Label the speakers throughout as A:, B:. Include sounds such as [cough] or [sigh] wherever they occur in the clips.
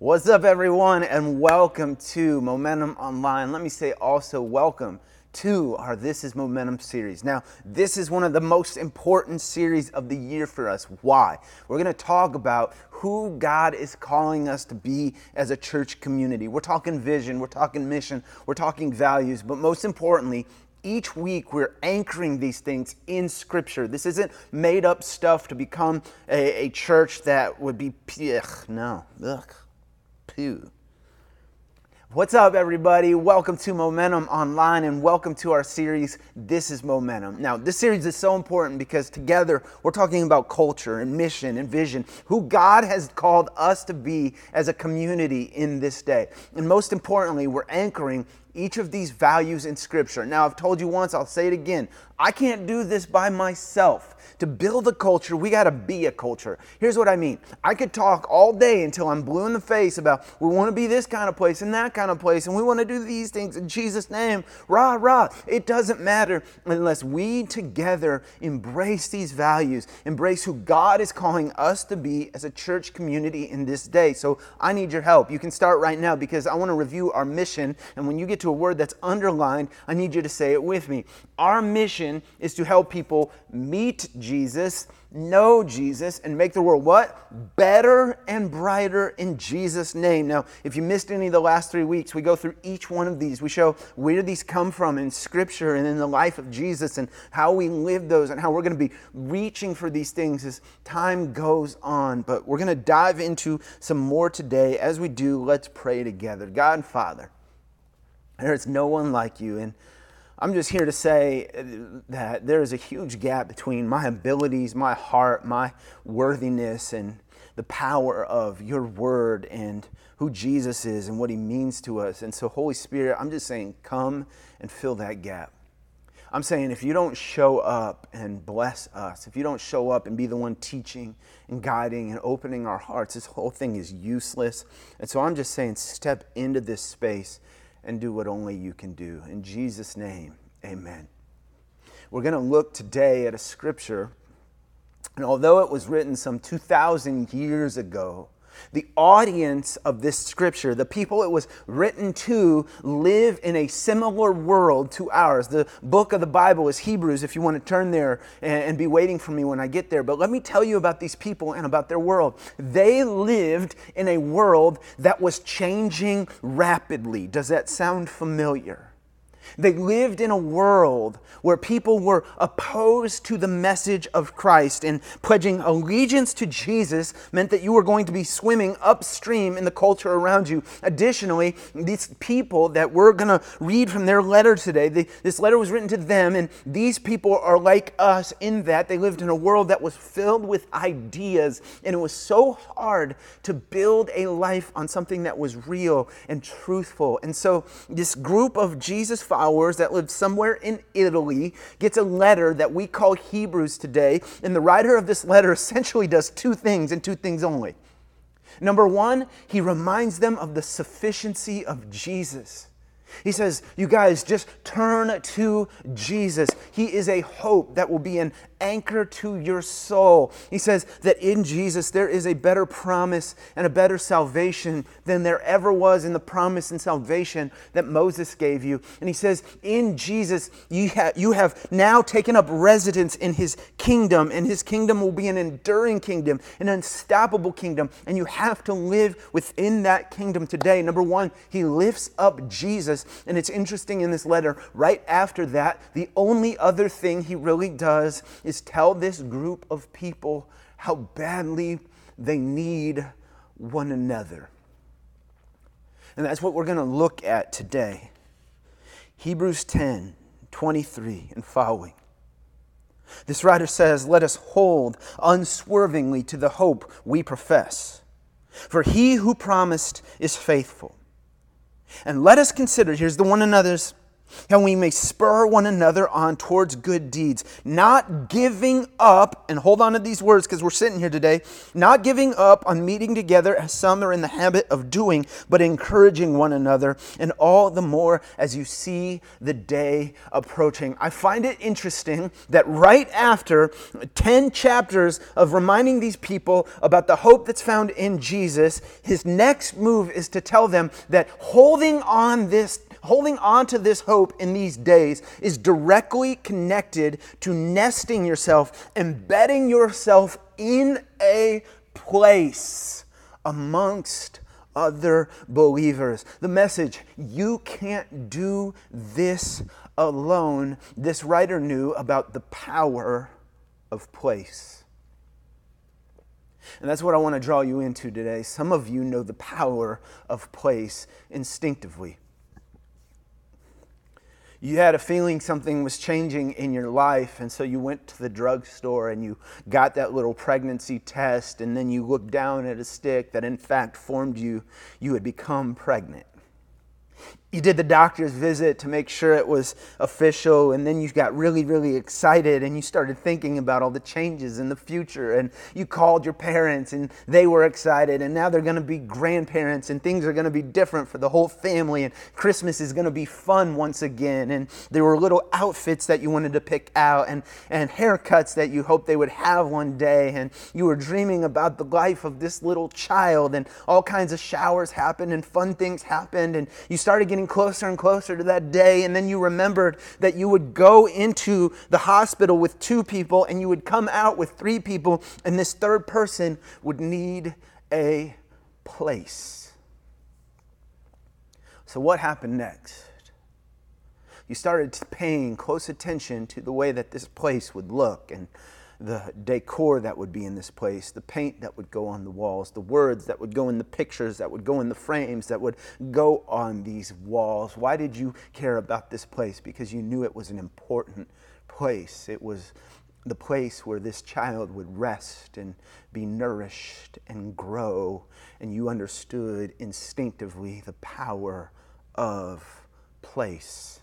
A: What's up, everyone, and welcome to Momentum Online. Let me say also welcome to our This is Momentum series. Now, this is one of the most important series of the year for us. Why? We're going to talk about who God is calling us to be as a church community. We're talking vision, we're talking mission, we're talking values, but most importantly, each week we're anchoring these things in scripture this isn't made up stuff to become a, a church that would be ugh, no ugh, What's up, everybody? Welcome to Momentum Online and welcome to our series, This is Momentum. Now, this series is so important because together we're talking about culture and mission and vision, who God has called us to be as a community in this day. And most importantly, we're anchoring each of these values in Scripture. Now, I've told you once, I'll say it again. I can't do this by myself. To build a culture, we got to be a culture. Here's what I mean I could talk all day until I'm blue in the face about we want to be this kind of place and that kind of place, and we want to do these things in Jesus' name. Rah, rah. It doesn't matter unless we together embrace these values, embrace who God is calling us to be as a church community in this day. So I need your help. You can start right now because I want to review our mission. And when you get to a word that's underlined, I need you to say it with me. Our mission is to help people meet Jesus, know Jesus, and make the world what? Better and brighter in Jesus' name. Now, if you missed any of the last three weeks, we go through each one of these. We show where these come from in Scripture and in the life of Jesus and how we live those and how we're going to be reaching for these things as time goes on. But we're going to dive into some more today. As we do, let's pray together. God and Father, there is no one like you. And I'm just here to say that there is a huge gap between my abilities, my heart, my worthiness, and the power of your word and who Jesus is and what he means to us. And so, Holy Spirit, I'm just saying, come and fill that gap. I'm saying if you don't show up and bless us, if you don't show up and be the one teaching and guiding and opening our hearts, this whole thing is useless. And so I'm just saying, step into this space and do what only you can do. In Jesus' name, amen. We're going to look today at a scripture, and although it was written some 2,000 years ago, the audience of this scripture, the people it was written to, live in a similar world to ours. The book of the Bible is Hebrews, if you want to turn there and, be waiting for me when I get there. But let me tell you about these people and about their world. They lived in a world that was changing rapidly. Does that sound familiar? They lived in a world where people were opposed to the message of Christ, and pledging allegiance to Jesus meant that you were going to be swimming upstream in the culture around you. Additionally, these people that we're going to read from their letter today, they, this letter was written to them, and these people are like us in that they lived in a world that was filled with ideas, and it was so hard to build a life on something that was real and truthful. And so, this group of Jesus followers followers that lived somewhere in Italy gets a letter that we call Hebrews today. And the writer of this letter essentially does two things and two things only. Number one, he reminds them of the sufficiency of Jesus. He says, You guys, just turn to Jesus. He is a hope that will be an anchor to your soul. He says that in Jesus there is a better promise and a better salvation than there ever was in the promise and salvation that Moses gave you. And he says, in Jesus you, ha- you have now taken up residence in his kingdom, and his kingdom will be an enduring kingdom, an unstoppable kingdom, and you have to live within that kingdom today. Number one, he lifts up Jesus. And it's interesting in this letter, right after that, the only other thing he really does is tell this group of people how badly they need one another. And that's what we're going to look at today. Hebrews 10 23 and following. This writer says, Let us hold unswervingly to the hope we profess. For he who promised is faithful. And let us consider, here's the one another's how we may spur one another on towards good deeds, not giving up, and hold on to these words because we're sitting here today, not giving up on meeting together as some are in the habit of doing, but encouraging one another, and all the more as you see the day approaching. I find it interesting that right after 10 chapters of reminding these people about the hope that's found in Jesus, his next move is to tell them that holding on this holding on to this hope in these days is directly connected to nesting yourself, embedding yourself in a place amongst other believers. The message you can't do this alone. This writer knew about the power of place. And that's what I want to draw you into today. Some of you know the power of place instinctively you had a feeling something was changing in your life, and so you went to the drugstore and you got that little pregnancy test, and then you looked down at a stick that in fact formed you, you had become pregnant you did the doctor's visit to make sure it was official and then you got really really excited and you started thinking about all the changes in the future and you called your parents and they were excited and now they're going to be grandparents and things are going to be different for the whole family and christmas is going to be fun once again and there were little outfits that you wanted to pick out and, and haircuts that you hoped they would have one day and you were dreaming about the life of this little child and all kinds of showers happened and fun things happened and you started getting getting closer and closer to that day, and then you remembered that you would go into the hospital with two people and you would come out with three people, and this third person would need a place. So, what happened next? You started paying close attention to the way that this place would look and the decor that would be in this place, the paint that would go on the walls, the words that would go in the pictures, that would go in the frames, that would go on these walls. Why did you care about this place? Because you knew it was an important place. It was the place where this child would rest and be nourished and grow. And you understood instinctively the power of place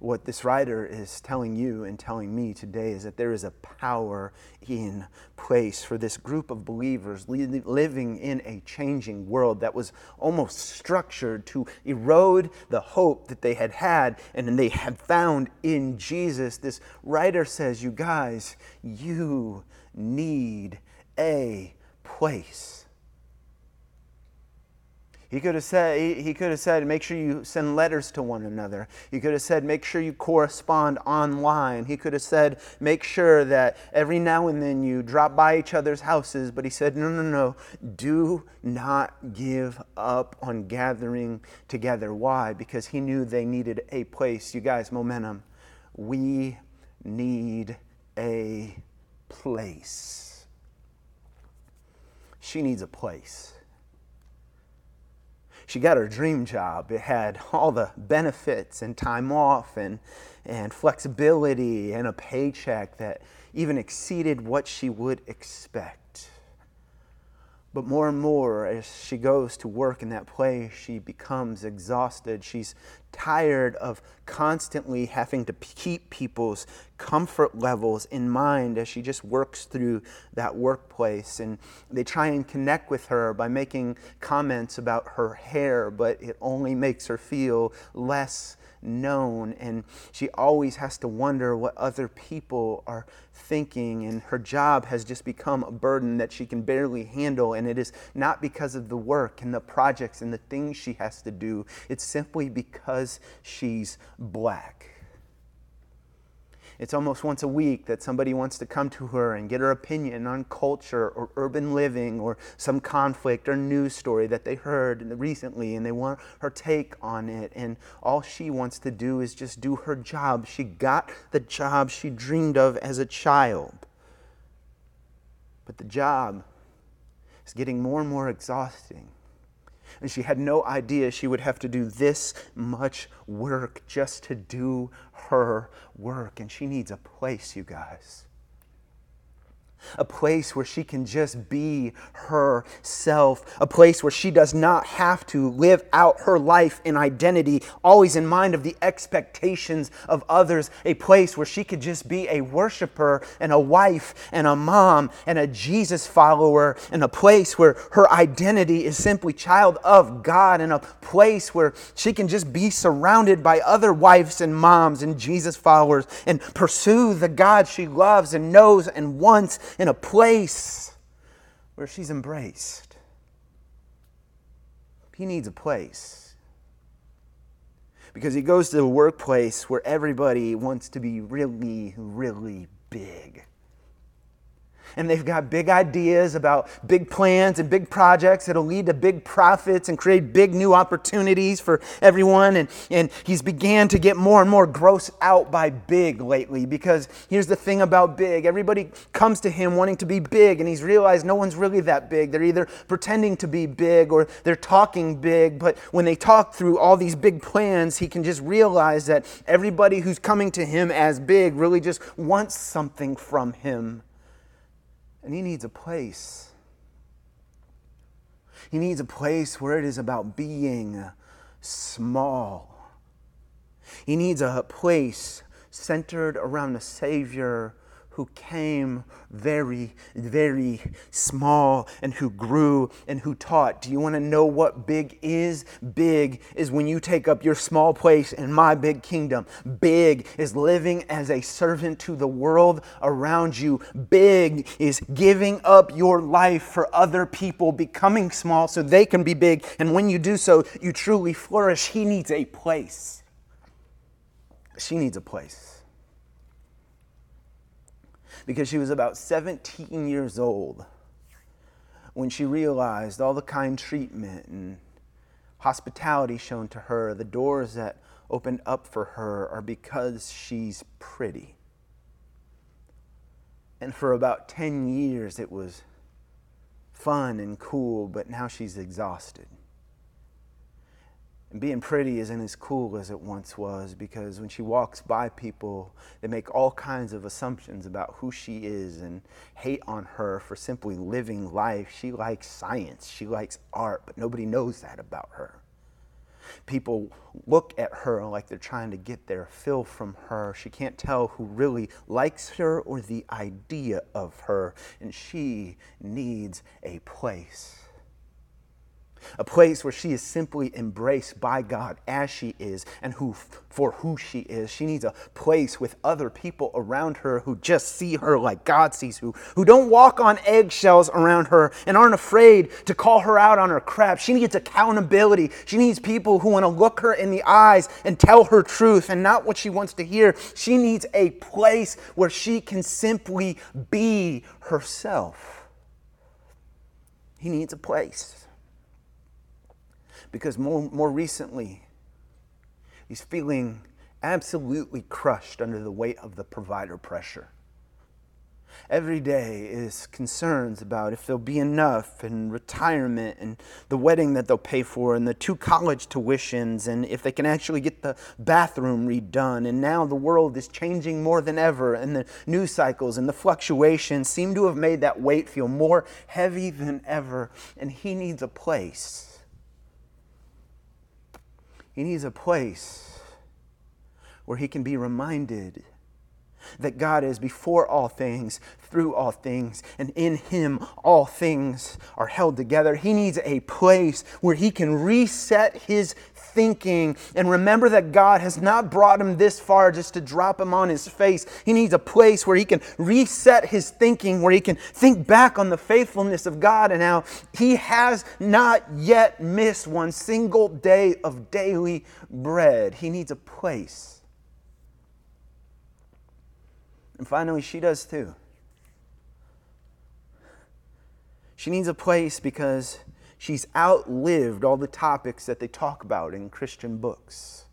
A: what this writer is telling you and telling me today is that there is a power in place for this group of believers living in a changing world that was almost structured to erode the hope that they had had and they had found in Jesus. This writer says, You guys, you need a place. He could have said, he could have said, make sure you send letters to one another. He could have said, make sure you correspond online. He could have said, make sure that every now and then you drop by each other's houses. But he said, no, no, no. Do not give up on gathering together. Why? Because he knew they needed a place. You guys, momentum. We need a place. She needs a place she got her dream job. It had all the benefits and time off and, and flexibility and a paycheck that even exceeded what she would expect. But more and more, as she goes to work in that place, she becomes exhausted. She's tired of constantly having to keep people's comfort levels in mind as she just works through that workplace. And they try and connect with her by making comments about her hair, but it only makes her feel less known. And she always has to wonder what other people are thinking. And her job has just become a burden that she can barely handle. And it is not because of the work and the projects and the things she has to do, it's simply because she's black. It's almost once a week that somebody wants to come to her and get her opinion on culture or urban living or some conflict or news story that they heard recently and they want her take on it. And all she wants to do is just do her job. She got the job she dreamed of as a child. But the job is getting more and more exhausting and she had no idea she would have to do this much work just to do her work. And she needs a place, you guys. A place where she can just be herself, a place where she does not have to live out her life and identity, always in mind of the expectations of others, a place where she could just be a worshiper and a wife and a mom and a Jesus follower, and a place where her identity is simply child of God, and a place where she can just be surrounded by other wives and moms and Jesus followers and pursue the God she loves and knows and wants in a place where she's embraced. He needs a place. Because he goes to a workplace where everybody wants to be really, really big and they've got big ideas about big plans and big projects that'll lead to big profits and create big new opportunities for everyone. And, and he's began to get more and more grossed out by big lately because here's the thing about big everybody comes to him wanting to be big, and he's realized no one's really that big. They're either pretending to be big or they're talking big, but when they talk through all these big plans, he can just realize that everybody who's coming to him as big really just wants something from him. And he needs a place. He needs a place where it is about being small. He needs a place centered around the Savior who came very, very small and who grew and who taught. Do you want to know what big is? Big is when you take up your small place in my big kingdom. Big is living as a servant to the world around you. Big is giving up your life for other people, becoming small so they can be big. And when you do so, you truly flourish. He needs a place. She needs a place because she was about 17 years old when she realized all the kind treatment and hospitality shown to her, the doors that opened up for her are because she's pretty. And for about 10 years, it was fun and cool, but now she's exhausted. And being pretty isn't as cool as it once was because when she walks by people, they make all kinds of assumptions about who she is and hate on her for simply living life. She likes science, she likes art, but nobody knows that about her. People look at her like they're trying to get their fill from her. She can't tell who really likes her or the idea of her, and she needs a place a place where she is simply embraced by God as she is and who for who she is. She needs a place with other people around her who just see her like God sees who who don't walk on eggshells around her and aren't afraid to call her out on her crap. She needs accountability. She needs people who want to look her in the eyes and tell her truth and not what she wants to hear. She needs a place where she can simply be herself. He needs a place because more, more recently, he's feeling absolutely crushed under the weight of the provider pressure. Every day is concerns about if there'll be enough and retirement and the wedding that they'll pay for and the two college tuitions and if they can actually get the bathroom redone. And now the world is changing more than ever and the news cycles and the fluctuations seem to have made that weight feel more heavy than ever. And he needs a place he needs a place where he can be reminded that God is before all things, through all things, and in Him all things are held together. He needs a place where he can reset his thinking and remember that God has not brought him this far just to drop him on his face. He needs a place where he can reset his thinking, where he can think back on the faithfulness of God and how he has not yet missed one single day of daily bread. He needs a place and finally, she does too. She needs a place because she's outlived all the topics that they talk about in Christian books.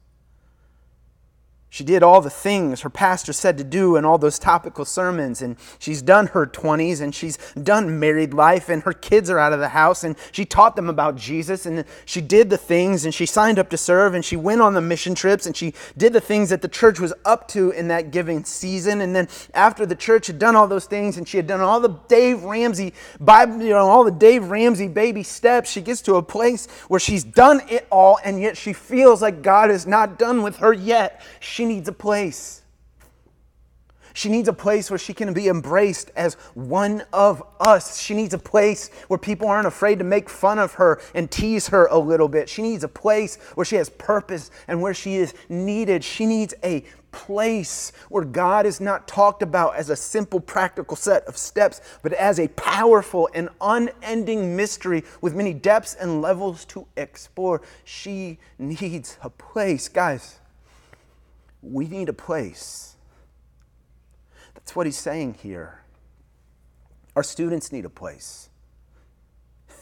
A: She did all the things her pastor said to do in all those topical sermons, and she's done her 20s, and she's done married life, and her kids are out of the house, and she taught them about Jesus, and she did the things, and she signed up to serve, and she went on the mission trips, and she did the things that the church was up to in that giving season. And then after the church had done all those things, and she had done all the Dave Ramsey Bible, you know, all the Dave Ramsey baby steps, she gets to a place where she's done it all, and yet she feels like God is not done with her yet. Needs a place. She needs a place where she can be embraced as one of us. She needs a place where people aren't afraid to make fun of her and tease her a little bit. She needs a place where she has purpose and where she is needed. She needs a place where God is not talked about as a simple practical set of steps, but as a powerful and unending mystery with many depths and levels to explore. She needs a place. Guys, we need a place. That's what he's saying here. Our students need a place.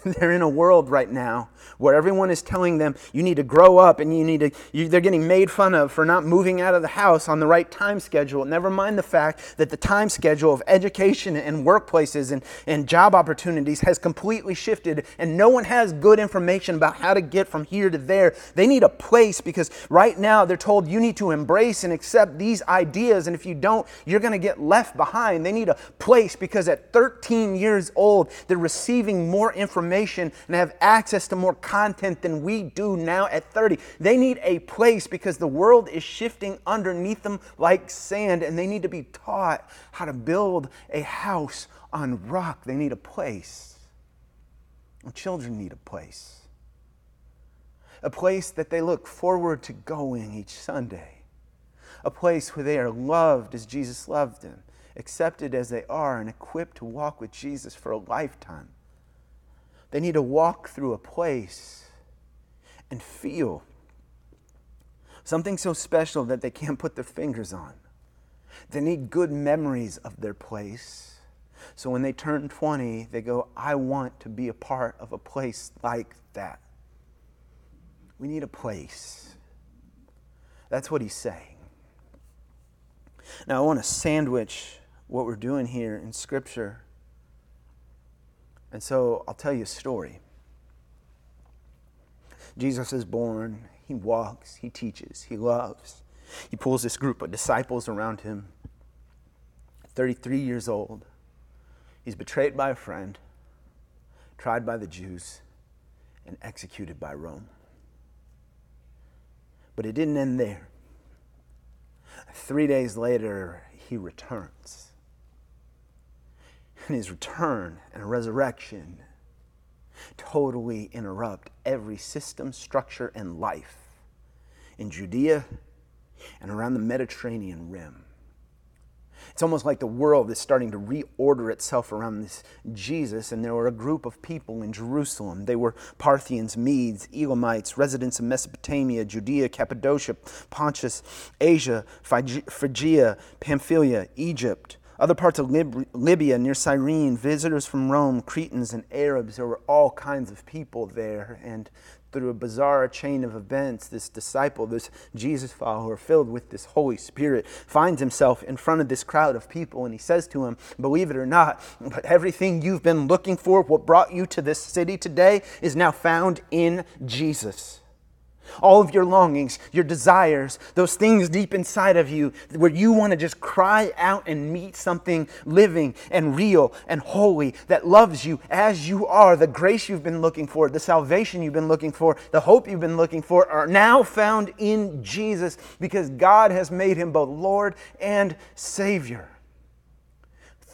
A: [laughs] They're in a world right now where everyone is telling them you need to grow up and you need to, you, they're getting made fun of for not moving out of the house on the right time schedule. Never mind the fact that the time schedule of education and workplaces and, and job opportunities has completely shifted and no one has good information about how to get from here to there. They need a place because right now they're told you need to embrace and accept these ideas, and if you don't, you're going to get left behind. They need a place because at 13 years old, they're receiving more information and have access to more content than we do now at 30. They need a place because the world is shifting underneath them like sand, and they need to be taught how to build a house on rock. They need a place. children need a place. A place that they look forward to going each Sunday. A place where they are loved as Jesus loved them, accepted as they are, and equipped to walk with Jesus for a lifetime. They need to walk through a place and feel something so special that they can't put their fingers on. They need good memories of their place. So when they turn 20, they go, I want to be a part of a place like that. We need a place. That's what he's saying. Now, I want to sandwich what we're doing here in Scripture and so I'll tell you a story. Jesus is born, he walks, he teaches, he loves. He pulls this group of disciples around him. 33 years old. He's betrayed by a friend, tried by the Jews, and executed by Rome. But it didn't end there. Three days later, he returns and his return and resurrection totally interrupt every system, structure, and life in Judea and around the Mediterranean rim. It's almost like the world is starting to reorder itself around this Jesus, and there were a group of people in Jerusalem. They were Parthians, Medes, Elamites, residents of Mesopotamia, Judea, Cappadocia, Pontus, Asia, Phrygia, Pamphylia, Egypt other parts of Lib- Libya near Cyrene, visitors from Rome, Cretans, and Arabs. There were all kinds of people there. And through a bizarre chain of events, this disciple, this Jesus follower, filled with this Holy Spirit, finds himself in front of this crowd of people. And he says to him, Believe it or not, but everything you've been looking for, what brought you to this city today, is now found in Jesus all of your longings, your desires, those things deep inside of you where you want to just cry out and meet something living and real and holy that loves you as you are. The grace you've been looking for, the salvation you've been looking for, the hope you've been looking for are now found in Jesus because God has made him both Lord and Savior.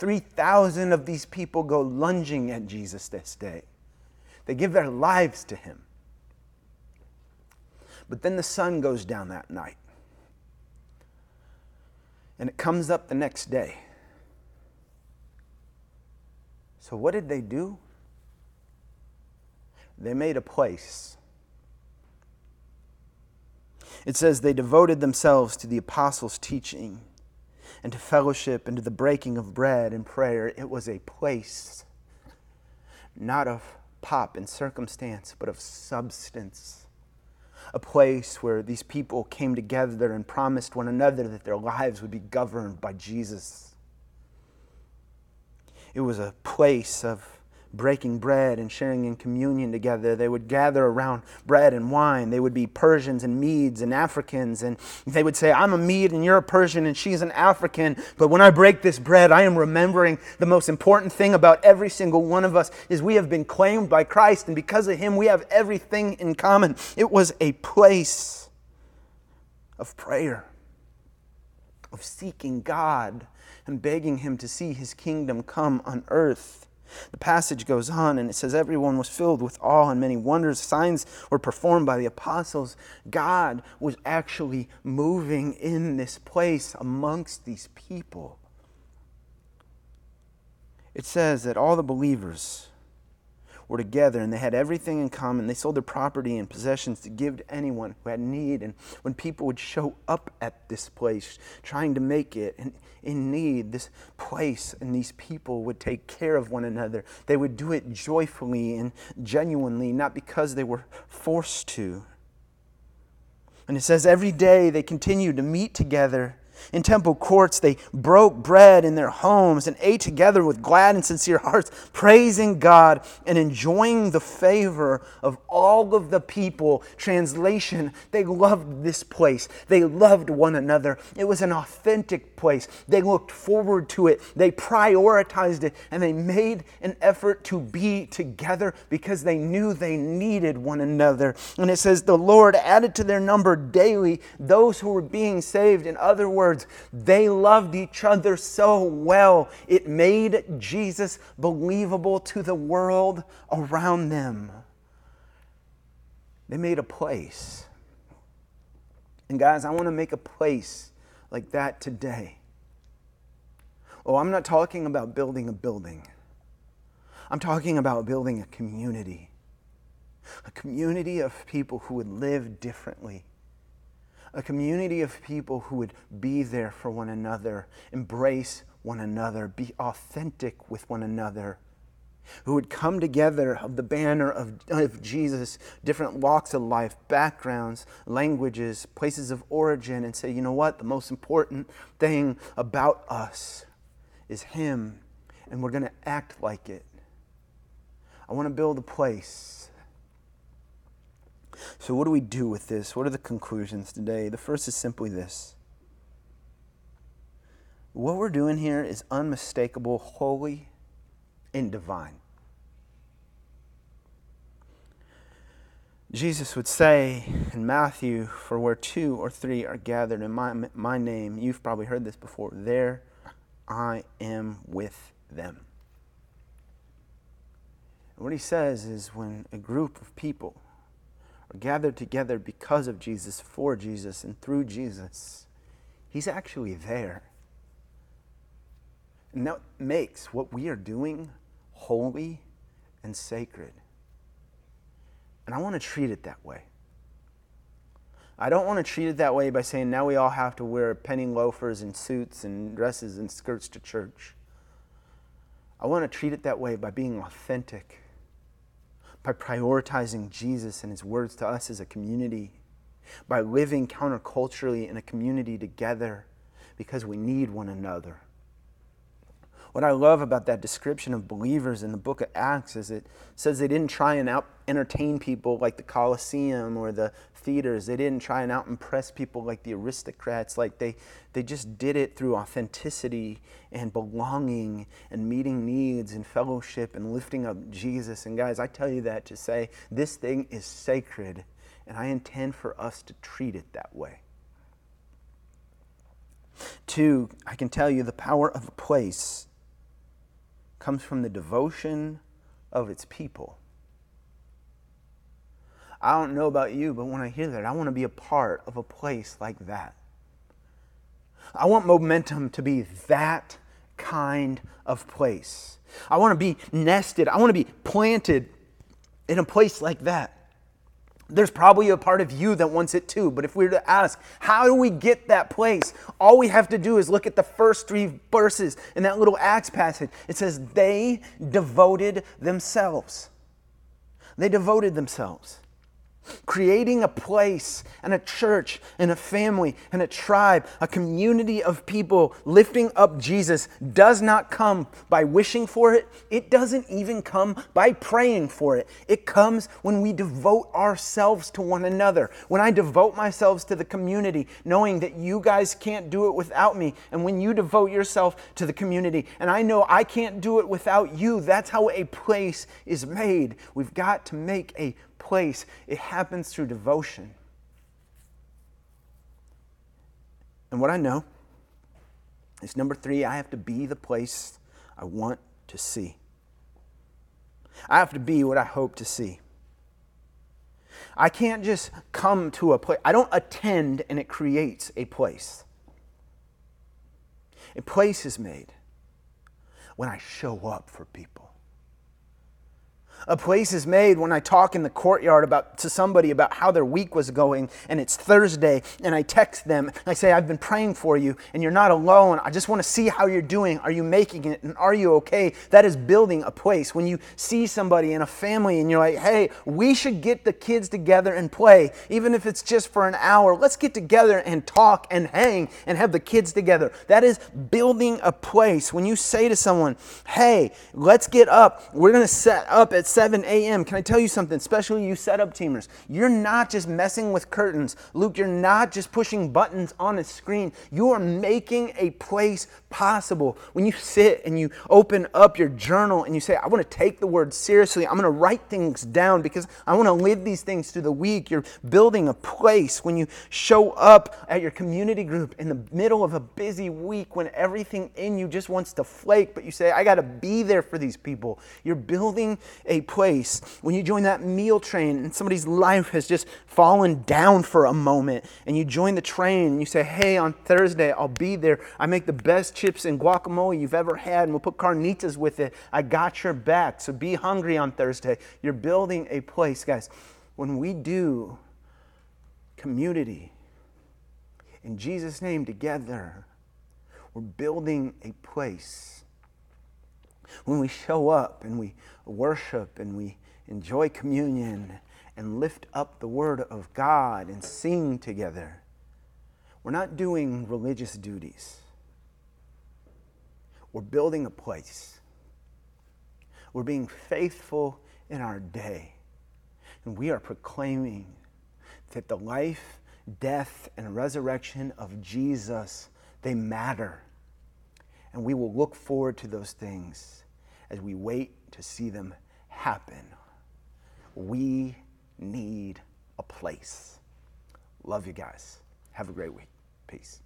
A: 3,000 of these people go lunging at Jesus this day. They give their lives to him. But then the sun goes down that night. And it comes up the next day. So, what did they do? They made a place. It says they devoted themselves to the apostles' teaching and to fellowship and to the breaking of bread and prayer. It was a place, not of pop and circumstance, but of substance a place where these people came together and promised one another that their lives would be governed by Jesus. It was a place of breaking bread and sharing in communion together. They would gather around bread and wine. They would be Persians and Medes and Africans. And they would say, I'm a Mede and you're a Persian and she's an African. But when I break this bread, I am remembering the most important thing about every single one of us is we have been claimed by Christ. And because of him, we have everything in common. It was a place of prayer, of seeking God and begging him to see his kingdom come on earth. The passage goes on and it says, Everyone was filled with awe and many wonders. Signs were performed by the apostles. God was actually moving in this place amongst these people. It says that all the believers were together and they had everything in common. They sold their property and possessions to give to anyone who had need. And when people would show up at this place trying to make it and in need, this place and these people would take care of one another. They would do it joyfully and genuinely, not because they were forced to. And it says every day they continued to meet together in temple courts, they broke bread in their homes and ate together with glad and sincere hearts, praising God and enjoying the favor of all of the people. Translation, they loved this place. They loved one another. It was an authentic place. They looked forward to it. They prioritized it and they made an effort to be together because they knew they needed one another. And it says, The Lord added to their number daily those who were being saved. In other words, words, they loved each other so well, it made Jesus believable to the world around them. They made a place. And guys, I want to make a place like that today. Oh, I'm not talking about building a building. I'm talking about building a community. A community of people who would live differently a community of people who would be there for one another, embrace one another, be authentic with one another, who would come together of the banner of, of Jesus, different walks of life, backgrounds, languages, places of origin, and say, you know what? The most important thing about us is Him, and we're going to act like it. I want to build a place so, what do we do with this? What are the conclusions today? The first is simply this what we're doing here is unmistakable, holy, and divine. Jesus would say in Matthew, For where two or three are gathered in my, my name, you've probably heard this before, there I am with them. And what he says is when a group of people are gathered together because of Jesus, for Jesus, and through Jesus, He's actually there. And that makes what we are doing holy and sacred. And I want to treat it that way. I don't want to treat it that way by saying now we all have to wear penny loafers and suits and dresses and skirts to church. I want to treat it that way by being authentic by prioritizing Jesus and his words to us as a community, by living counterculturally in a community together because we need one another. What I love about that description of believers in the book of Acts is it says they didn't try and out entertain people like the Colosseum or the theaters. They didn't try and out impress people like the aristocrats. Like they, they just did it through authenticity and belonging and meeting needs and fellowship and lifting up Jesus. And guys, I tell you that to say this thing is sacred and I intend for us to treat it that way. Two, I can tell you the power of a place comes from the devotion of its people. I don't know about you, but when I hear that, I want to be a part of a place like that. I want momentum to be that kind of place. I want to be nested. I want to be planted in a place like that. There's probably a part of you that wants it too, but if we were to ask, how do we get that place? All we have to do is look at the first three verses in that little Acts passage. It says, They devoted themselves. They devoted themselves. Creating a place and a church and a family and a tribe, a community of people lifting up Jesus does not come by wishing for it. It doesn't even come by praying for it. It comes when we devote ourselves to one another. When I devote myself to the community, knowing that you guys can't do it without me. And when you devote yourself to the community, and I know I can't do it without you, that's how a place is made. We've got to make a place. It happens through devotion. And what I know is number three, I have to be the place I want to see. I have to be what I hope to see. I can't just come to a place. I don't attend and it creates a place. A place is made when I show up for people. A place is made when I talk in the courtyard about to somebody about how their week was going and it's Thursday and I text them I say I've been praying for you and you're not alone. I just want to see how you're doing. Are you making it and are you okay? That is building a place. When you see somebody in a family and you're like, "Hey, we should get the kids together and play even if it's just for an hour. Let's get together and talk and hang and have the kids together." That is building a place. When you say to someone, "Hey, let's get up. We're going to set up at 7 a.m. Can I tell you something, especially you setup teamers? You're not just messing with curtains. Luke, you're not just pushing buttons on a screen. You are making a place possible. When you sit and you open up your journal and you say, I want to take the word seriously, I'm going to write things down because I want to live these things through the week. You're building a place. When you show up at your community group in the middle of a busy week when everything in you just wants to flake, but you say, I got to be there for these people. You're building place. When you join that meal train and somebody's life has just fallen down for a moment and you join the train and you say, Hey, on Thursday, I'll be there. I make the best chips and guacamole you've ever had, and we'll put carnitas with it. I got your back. So be hungry on Thursday. You're building a place, guys. When we do community in Jesus' name together, we're building a place. When we show up and we worship and we enjoy communion and lift up the Word of God and sing together, we're not doing religious duties. We're building a place. We're being faithful in our day. And we are proclaiming that the life, death, and resurrection of Jesus, they matter. And we will look forward to those things as we wait to see them happen. We need a place. Love you guys. Have a great week. Peace.